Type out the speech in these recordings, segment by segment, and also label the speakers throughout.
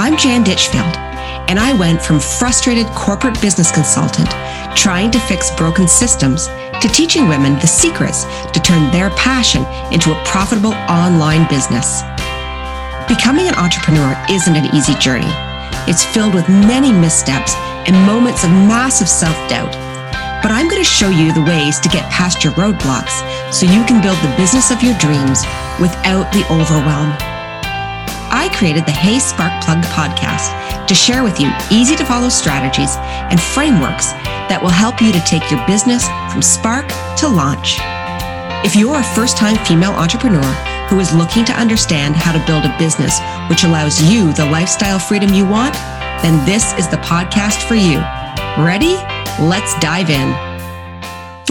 Speaker 1: I'm Jan Ditchfield, and I went from frustrated corporate business consultant trying to fix broken systems to teaching women the secrets to turn their passion into a profitable online business. Becoming an entrepreneur isn't an easy journey. It's filled with many missteps and moments of massive self doubt. But I'm going to show you the ways to get past your roadblocks so you can build the business of your dreams without the overwhelm. I created the Hey Spark Plug podcast to share with you easy to follow strategies and frameworks that will help you to take your business from spark to launch. If you're a first time female entrepreneur who is looking to understand how to build a business which allows you the lifestyle freedom you want, then this is the podcast for you. Ready? Let's dive in.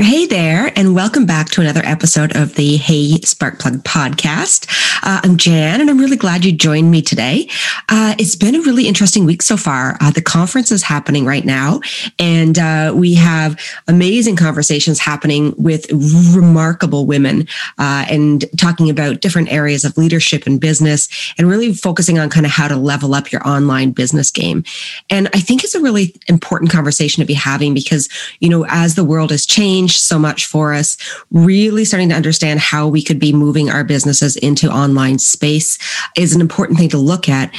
Speaker 1: Hey there, and welcome back to another episode of the Hey Sparkplug podcast. Uh, I'm Jan, and I'm really glad you joined me today. Uh, it's been a really interesting week so far. Uh, the conference is happening right now, and uh, we have amazing conversations happening with remarkable women uh, and talking about different areas of leadership and business, and really focusing on kind of how to level up your online business game. And I think it's a really important conversation to be having because, you know, as the world has changed, changed so much for us, really starting to understand how we could be moving our businesses into online space is an important thing to look at.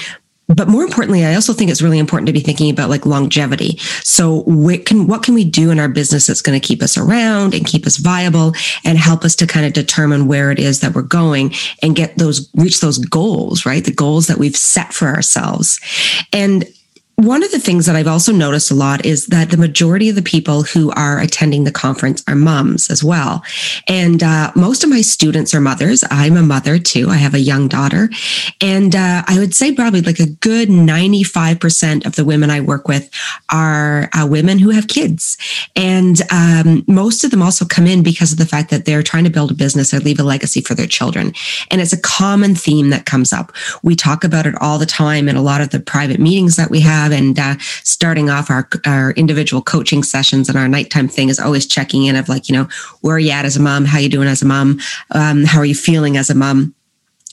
Speaker 1: But more importantly i also think it's really important to be thinking about like longevity. So what can what can we do in our business that's going to keep us around and keep us viable and help us to kind of determine where it is that we're going and get those reach those goals right? The goals that we've set for ourselves. And one of the things that I've also noticed a lot is that the majority of the people who are attending the conference are moms as well. And uh, most of my students are mothers. I'm a mother too. I have a young daughter. And uh, I would say probably like a good 95% of the women I work with are uh, women who have kids. And um, most of them also come in because of the fact that they're trying to build a business or leave a legacy for their children. And it's a common theme that comes up. We talk about it all the time in a lot of the private meetings that we have And uh, starting off our, our individual coaching sessions and our nighttime thing is always checking in of like, you know, where are you at as a mom? How are you doing as a mom? Um, how are you feeling as a mom?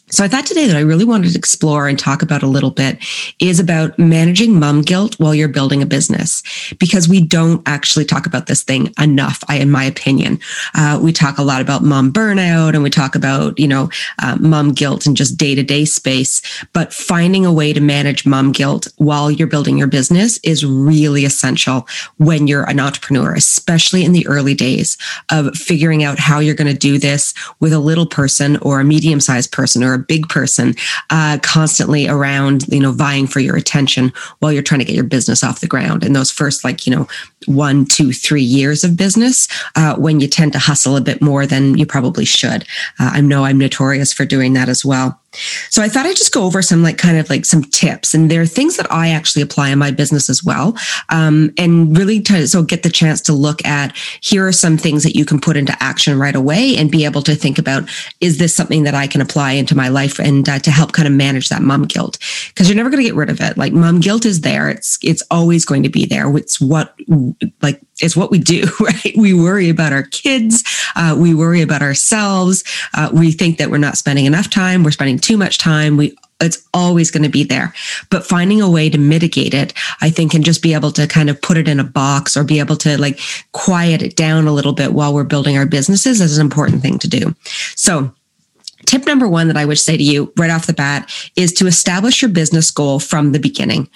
Speaker 1: So I thought today that I really wanted to explore and talk about a little bit is about managing mom guilt while you're building a business, because we don't actually talk about this thing enough, I, in my opinion. Uh, we talk a lot about mom burnout and we talk about, you know, uh, mom guilt and just day to day space, but finding a way to manage mom guilt while you're building your business is really essential when you're an entrepreneur, especially in the early days of figuring out how you're going to do this with a little person or a medium sized person or a big person uh, constantly around, you know, vying for your attention while you're trying to get your business off the ground. And those first, like, you know, one, two, three years of business, uh, when you tend to hustle a bit more than you probably should. Uh, I know I'm notorious for doing that as well. So I thought I'd just go over some like kind of like some tips, and there are things that I actually apply in my business as well, um, and really to so get the chance to look at here are some things that you can put into action right away and be able to think about is this something that I can apply into my life and uh, to help kind of manage that mom guilt because you're never going to get rid of it. Like mom guilt is there; it's it's always going to be there. It's what like it's what we do, right? We worry about our kids. Uh, we worry about ourselves. Uh, we think that we're not spending enough time. We're spending too much time. We it's always going to be there. But finding a way to mitigate it, I think, and just be able to kind of put it in a box or be able to like quiet it down a little bit while we're building our businesses is an important thing to do. So tip number one that I would say to you right off the bat is to establish your business goal from the beginning.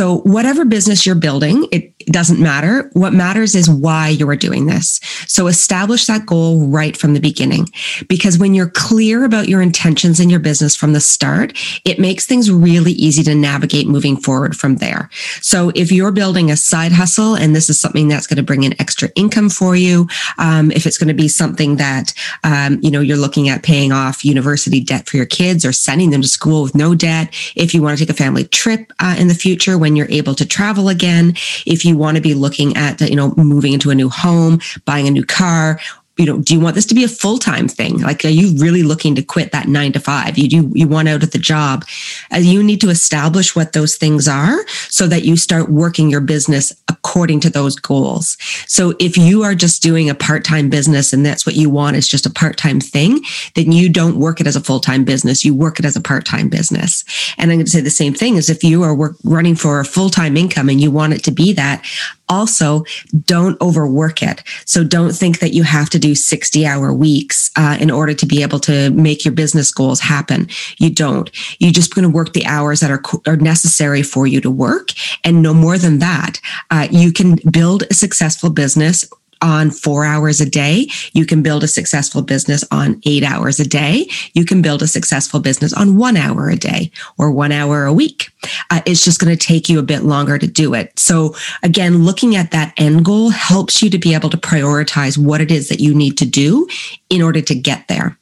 Speaker 1: So, whatever business you're building, it doesn't matter. What matters is why you are doing this. So, establish that goal right from the beginning. Because when you're clear about your intentions in your business from the start, it makes things really easy to navigate moving forward from there. So, if you're building a side hustle and this is something that's going to bring in extra income for you, um, if it's going to be something that um, you know you're looking at paying off university debt for your kids or sending them to school with no debt. If you want to take a family trip uh, in the future when you're able to travel again, if you want to be looking at, you know, moving into a new home, buying a new car, you know, do you want this to be a full time thing? Like, are you really looking to quit that nine to five? You do, you want out of the job. Uh, you need to establish what those things are so that you start working your business according to those goals. So if you are just doing a part time business and that's what you want is just a part time thing, then you don't work it as a full time business. You work it as a part time business. And I'm going to say the same thing is if you are work, running for a full time income and you want it to be that, also don't overwork it. So don't think that you have to do 60 hour weeks uh, in order to be able to make your business goals happen. You don't. You're just going to work the hours that are, are necessary for you to work. And no more than that, uh, you can build a successful business on four hours a day. You can build a successful business on eight hours a day. You can build a successful business on one hour a day or one hour a week. Uh, it's just going to take you a bit longer to do it. So again, looking at that end goal helps you to be able to prioritize what it is that you need to do in order to get there.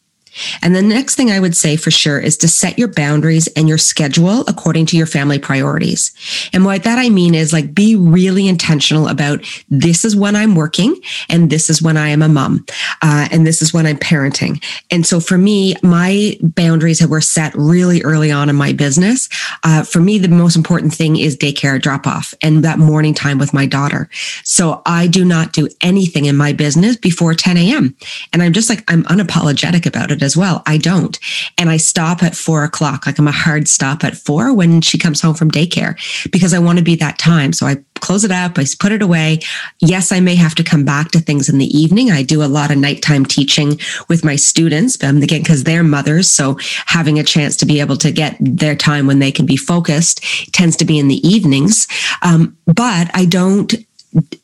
Speaker 1: And the next thing I would say for sure is to set your boundaries and your schedule according to your family priorities. And what that I mean is like be really intentional about this is when I'm working and this is when I am a mom uh, and this is when I'm parenting. And so for me, my boundaries were set really early on in my business. Uh, for me, the most important thing is daycare drop off and that morning time with my daughter. So I do not do anything in my business before 10 a.m. And I'm just like, I'm unapologetic about it as well. I don't. And I stop at four o'clock. Like I'm a hard stop at four when she comes home from daycare because I want to be that time. So I close it up. I put it away. Yes, I may have to come back to things in the evening. I do a lot of nighttime teaching with my students, um, again, because they're mothers. So having a chance to be able to get their time when they can be focused tends to be in the evenings. Um, but I don't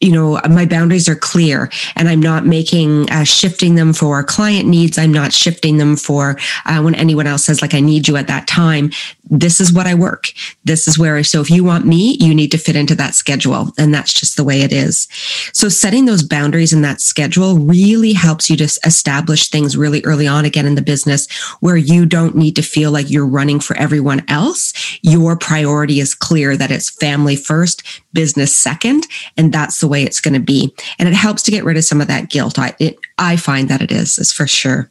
Speaker 1: you know my boundaries are clear and i'm not making uh, shifting them for client needs. I'm not shifting them for uh, when anyone else says like i need you at that time. This is what i work. This is where so if you want me you need to fit into that schedule. And that's just the way it is. So setting those boundaries in that schedule really helps you to establish things really early on again in the business where you don't need to feel like you're running for everyone else. Your priority is clear that it's family first business second and that's the way it's going to be. And it helps to get rid of some of that guilt. I, it, I find that it is, is for sure.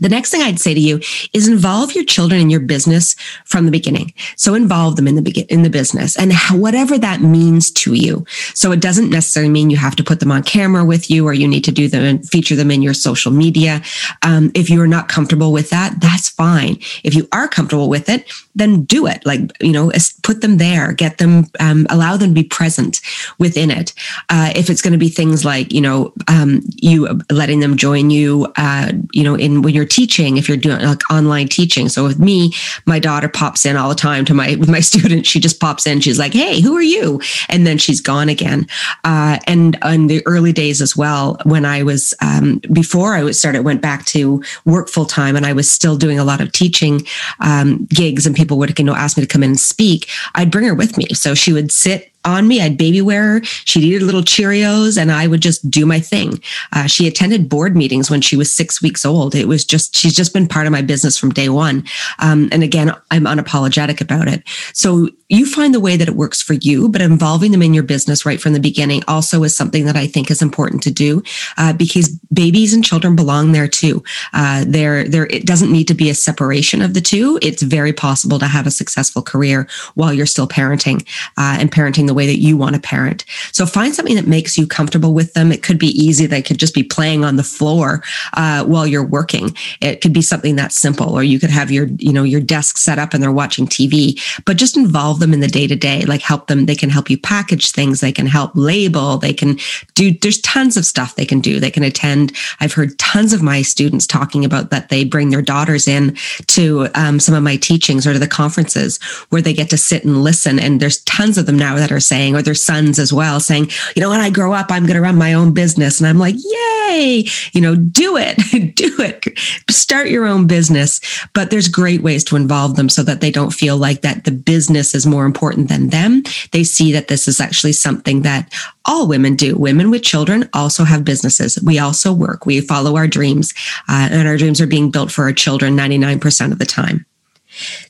Speaker 1: The next thing I'd say to you is involve your children in your business from the beginning. So involve them in the in the business and whatever that means to you. So it doesn't necessarily mean you have to put them on camera with you or you need to do them and feature them in your social media. Um, if you are not comfortable with that, that's fine. If you are comfortable with it, then do it. Like you know, put them there, get them, um, allow them to be present within it. Uh, if it's going to be things like you know, um, you letting them join you, uh, you know, in when you're you're teaching, if you're doing like online teaching. So with me, my daughter pops in all the time to my with my students. She just pops in. She's like, "Hey, who are you?" And then she's gone again. Uh, and in the early days as well, when I was um, before I was started, went back to work full time, and I was still doing a lot of teaching um, gigs, and people would you know ask me to come in and speak. I'd bring her with me, so she would sit on me. I'd baby wear eat her little Cheerios and I would just do my thing. Uh, she attended board meetings when she was six weeks old. It was just, she's just been part of my business from day one. Um, and again, I'm unapologetic about it. So you find the way that it works for you, but involving them in your business right from the beginning also is something that I think is important to do uh, because babies and children belong there too. Uh, there, there, it doesn't need to be a separation of the two. It's very possible to have a successful career while you're still parenting uh, and parenting the the way that you want to parent. So find something that makes you comfortable with them. It could be easy. They could just be playing on the floor uh, while you're working. It could be something that's simple, or you could have your, you know, your desk set up and they're watching TV, but just involve them in the day to day, like help them. They can help you package things. They can help label. They can do, there's tons of stuff they can do. They can attend. I've heard tons of my students talking about that they bring their daughters in to um, some of my teachings or to the conferences where they get to sit and listen. And there's tons of them now that are saying, or their sons as well, saying, you know, when I grow up, I'm going to run my own business. And I'm like, yay, you know, do it, do it, start your own business. But there's great ways to involve them so that they don't feel like that the business is more important than them. They see that this is actually something that all women do. Women with children also have businesses. We also work. We follow our dreams, uh, and our dreams are being built for our children 99% of the time.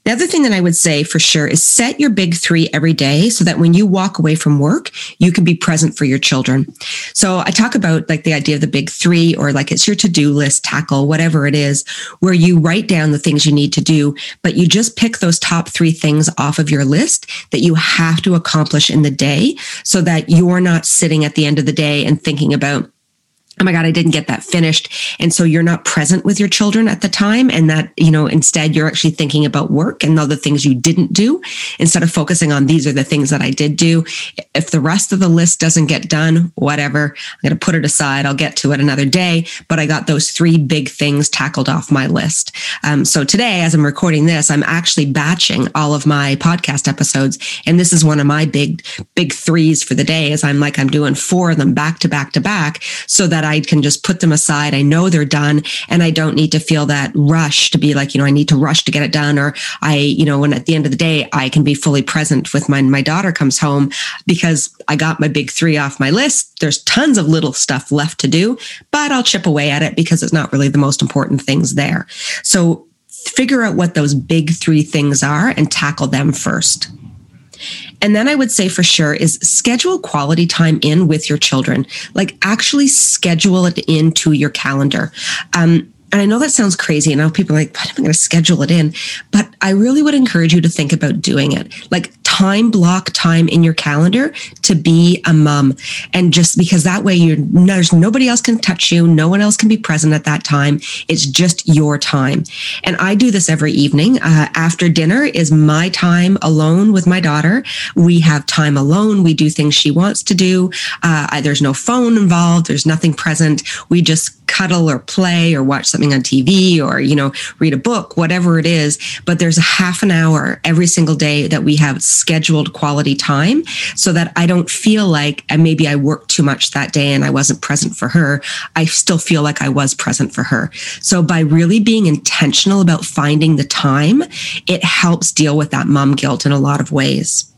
Speaker 1: The other thing that I would say for sure is set your big three every day so that when you walk away from work, you can be present for your children. So I talk about like the idea of the big three or like it's your to do list, tackle, whatever it is, where you write down the things you need to do, but you just pick those top three things off of your list that you have to accomplish in the day so that you're not sitting at the end of the day and thinking about, oh my god i didn't get that finished. And so you're not present with your children at the time and that you know instead you're actually thinking about work and all the things you didn't do instead of focusing on these are the things that i did do. If the rest of the list doesn't get done whatever i'm going to put it aside. I'll get to it another day. But i got those three big things tackled off my list. Um, so today as i'm recording this i'm actually batching all of my podcast episodes. And this is one of my big big threes for the day as i'm like i'm doing four of them back to back to back so that that I can just put them aside. I know they're done and I don't need to feel that rush to be like, you know, I need to rush to get it done. Or I, you know, when at the end of the day, I can be fully present with my, my daughter comes home because I got my big three off my list. There's tons of little stuff left to do, but I'll chip away at it because it's not really the most important things there. So figure out what those big three things are and tackle them first. And then I would say for sure is schedule quality time in with your children. Like actually schedule it into your calendar. Um, and I know that sounds crazy. And now people are like, what am I going to schedule it in? But I really would encourage you to think about doing it. Like time block time in your calendar to be a mom. And just because that way you're there's nobody else can touch you, no one else can be present at that time. It's just your time. And I do this every evening. Uh, after dinner is my time alone with my daughter. We have time alone. We do things she wants to do. Uh, there's no phone involved. There's nothing present. We just cuddle or play or watch something on TV or, you know, read a book, whatever it is. But there's a half an hour every single day that we have scheduled quality time so that I don't feel like and maybe I worked too much that day and I wasn't present for her. I still feel like I was present for her. So by really being intentional about finding the time, it helps deal with that mom guilt in a lot of ways.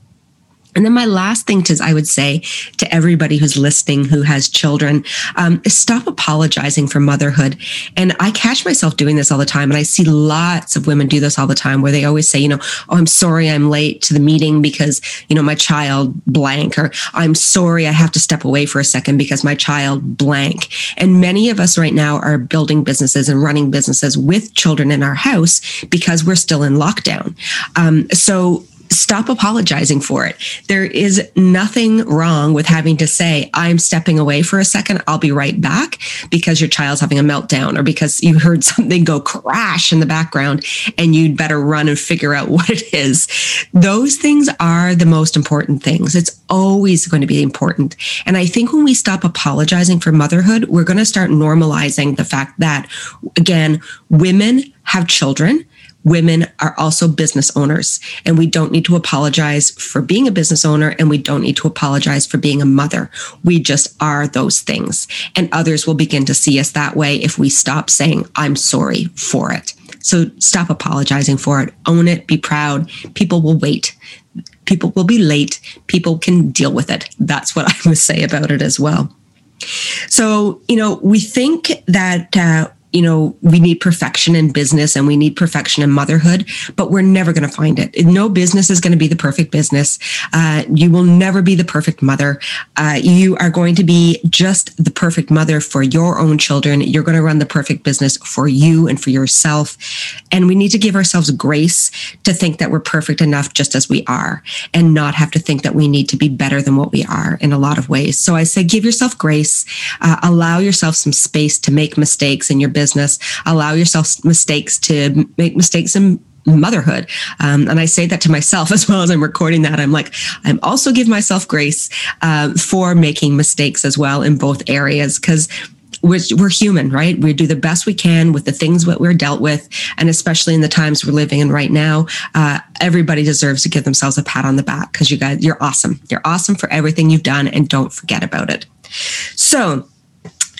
Speaker 1: And then my last thing to I would say to everybody who's listening who has children um, is stop apologizing for motherhood. And I catch myself doing this all the time, and I see lots of women do this all the time, where they always say, you know, oh, I'm sorry I'm late to the meeting because you know my child blank, or I'm sorry I have to step away for a second because my child blank. And many of us right now are building businesses and running businesses with children in our house because we're still in lockdown. Um, so stop apologizing for it. There is nothing wrong with having to say, I'm stepping away for a second. I'll be right back because your child's having a meltdown or because you heard something go crash in the background and you'd better run and figure out what it is. Those things are the most important things. It's always going to be important. And I think when we stop apologizing for motherhood, we're going to start normalizing the fact that, again, women have children women are also business owners and we don't need to apologize for being a business owner and we don't need to apologize for being a mother. We just are those things and others will begin to see us that way if we stop saying, I'm sorry for it. So stop apologizing for it. Own it. Be proud. People will wait. People will be late. People can deal with it. That's what I would say about it as well. So, you know, we think that uh, you know, we need perfection in business and we need perfection in motherhood, but we're never going to find it. No business is going to be the perfect business. Uh, you will never be the perfect mother. Uh, you are going to be just the perfect mother for your own children. You're going to run the perfect business for you and for yourself. And we need to give ourselves grace to think that we're perfect enough just as we are and not have to think that we need to be better than what we are in a lot of ways. So I say, give yourself grace, uh, allow yourself some space to make mistakes in your business. Allow yourself mistakes to make mistakes in motherhood. Um, and I say that to myself as well as I'm recording that. I'm like, I'm also give myself grace uh, for making mistakes as well in both areas because we're, we're, human, right? We do the best we can with the things that we're dealt with. And especially in the times we're living in right now, uh, everybody deserves to give themselves a pat on the back because you guys, you're awesome. You're awesome for everything you've done and don't forget about it. So,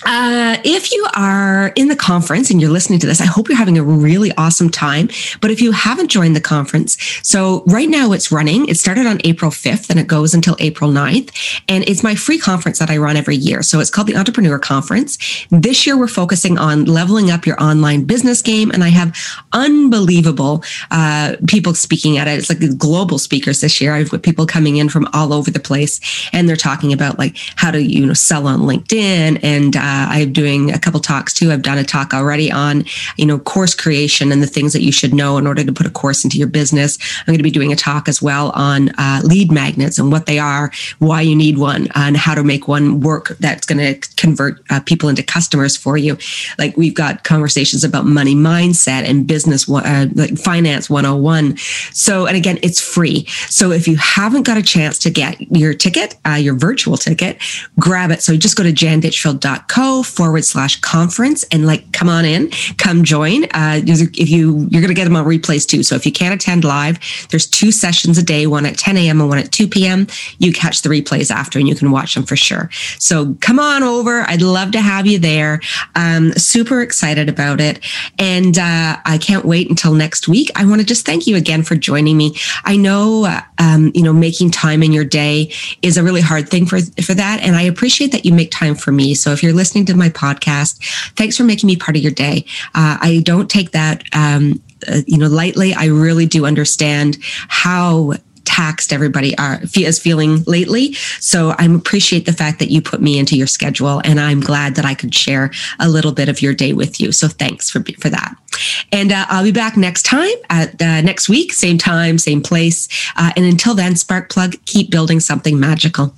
Speaker 1: uh, if you are in the conference and you're listening to this, I hope you're having a really awesome time. But if you haven't joined the conference, so right now it's running. It started on April 5th and it goes until April 9th. And it's my free conference that I run every year. So it's called the Entrepreneur Conference. This year we're focusing on leveling up your online business game. And I have unbelievable uh, people speaking at it. It's like global speakers this year. I've got people coming in from all over the place, and they're talking about like how to you know sell on LinkedIn. And uh, I'm doing a couple talks too. I've done a talk already on you know course creation and the things that you should know in order to put a course into your business. I'm going to be doing a talk as well on uh, lead magnets and what they are, why you need one, and how to make one work that's going to convert uh, people into customers for you. Like we've got conversations about money mindset and business, uh, like finance 101. So, and again, it's free. So if you haven't got a chance to get your ticket, uh, your virtual ticket, grab it. So just go to janditchfield.co forward slash conference and like come on in, come join. Uh, if you, you're going to get them on replays too. So if you can't attend live, there's two sessions a day, one at 10 a.m. and one at 2 p.m. You catch the replays after and you can watch them for sure. So come on over. I'd love to have you there. Um, super excited about it. And uh, I can't wait until next week. I want to just thank you again for joining me. I know, um, you know, making time in your day is a really hard thing for, for that. And I appreciate that you make time for me. So if you're listening to my podcast, thanks for making me part of your day. Uh, I don't take that um, uh, you know lightly i really do understand how taxed everybody are is feeling lately. So I appreciate the fact that you put me into your schedule, and I'm glad that I could share a little bit of your day with you. So thanks for for that. And uh, I'll be back next time at uh, next week, same time, same place. Uh, and until then, Spark Plug, keep building something magical.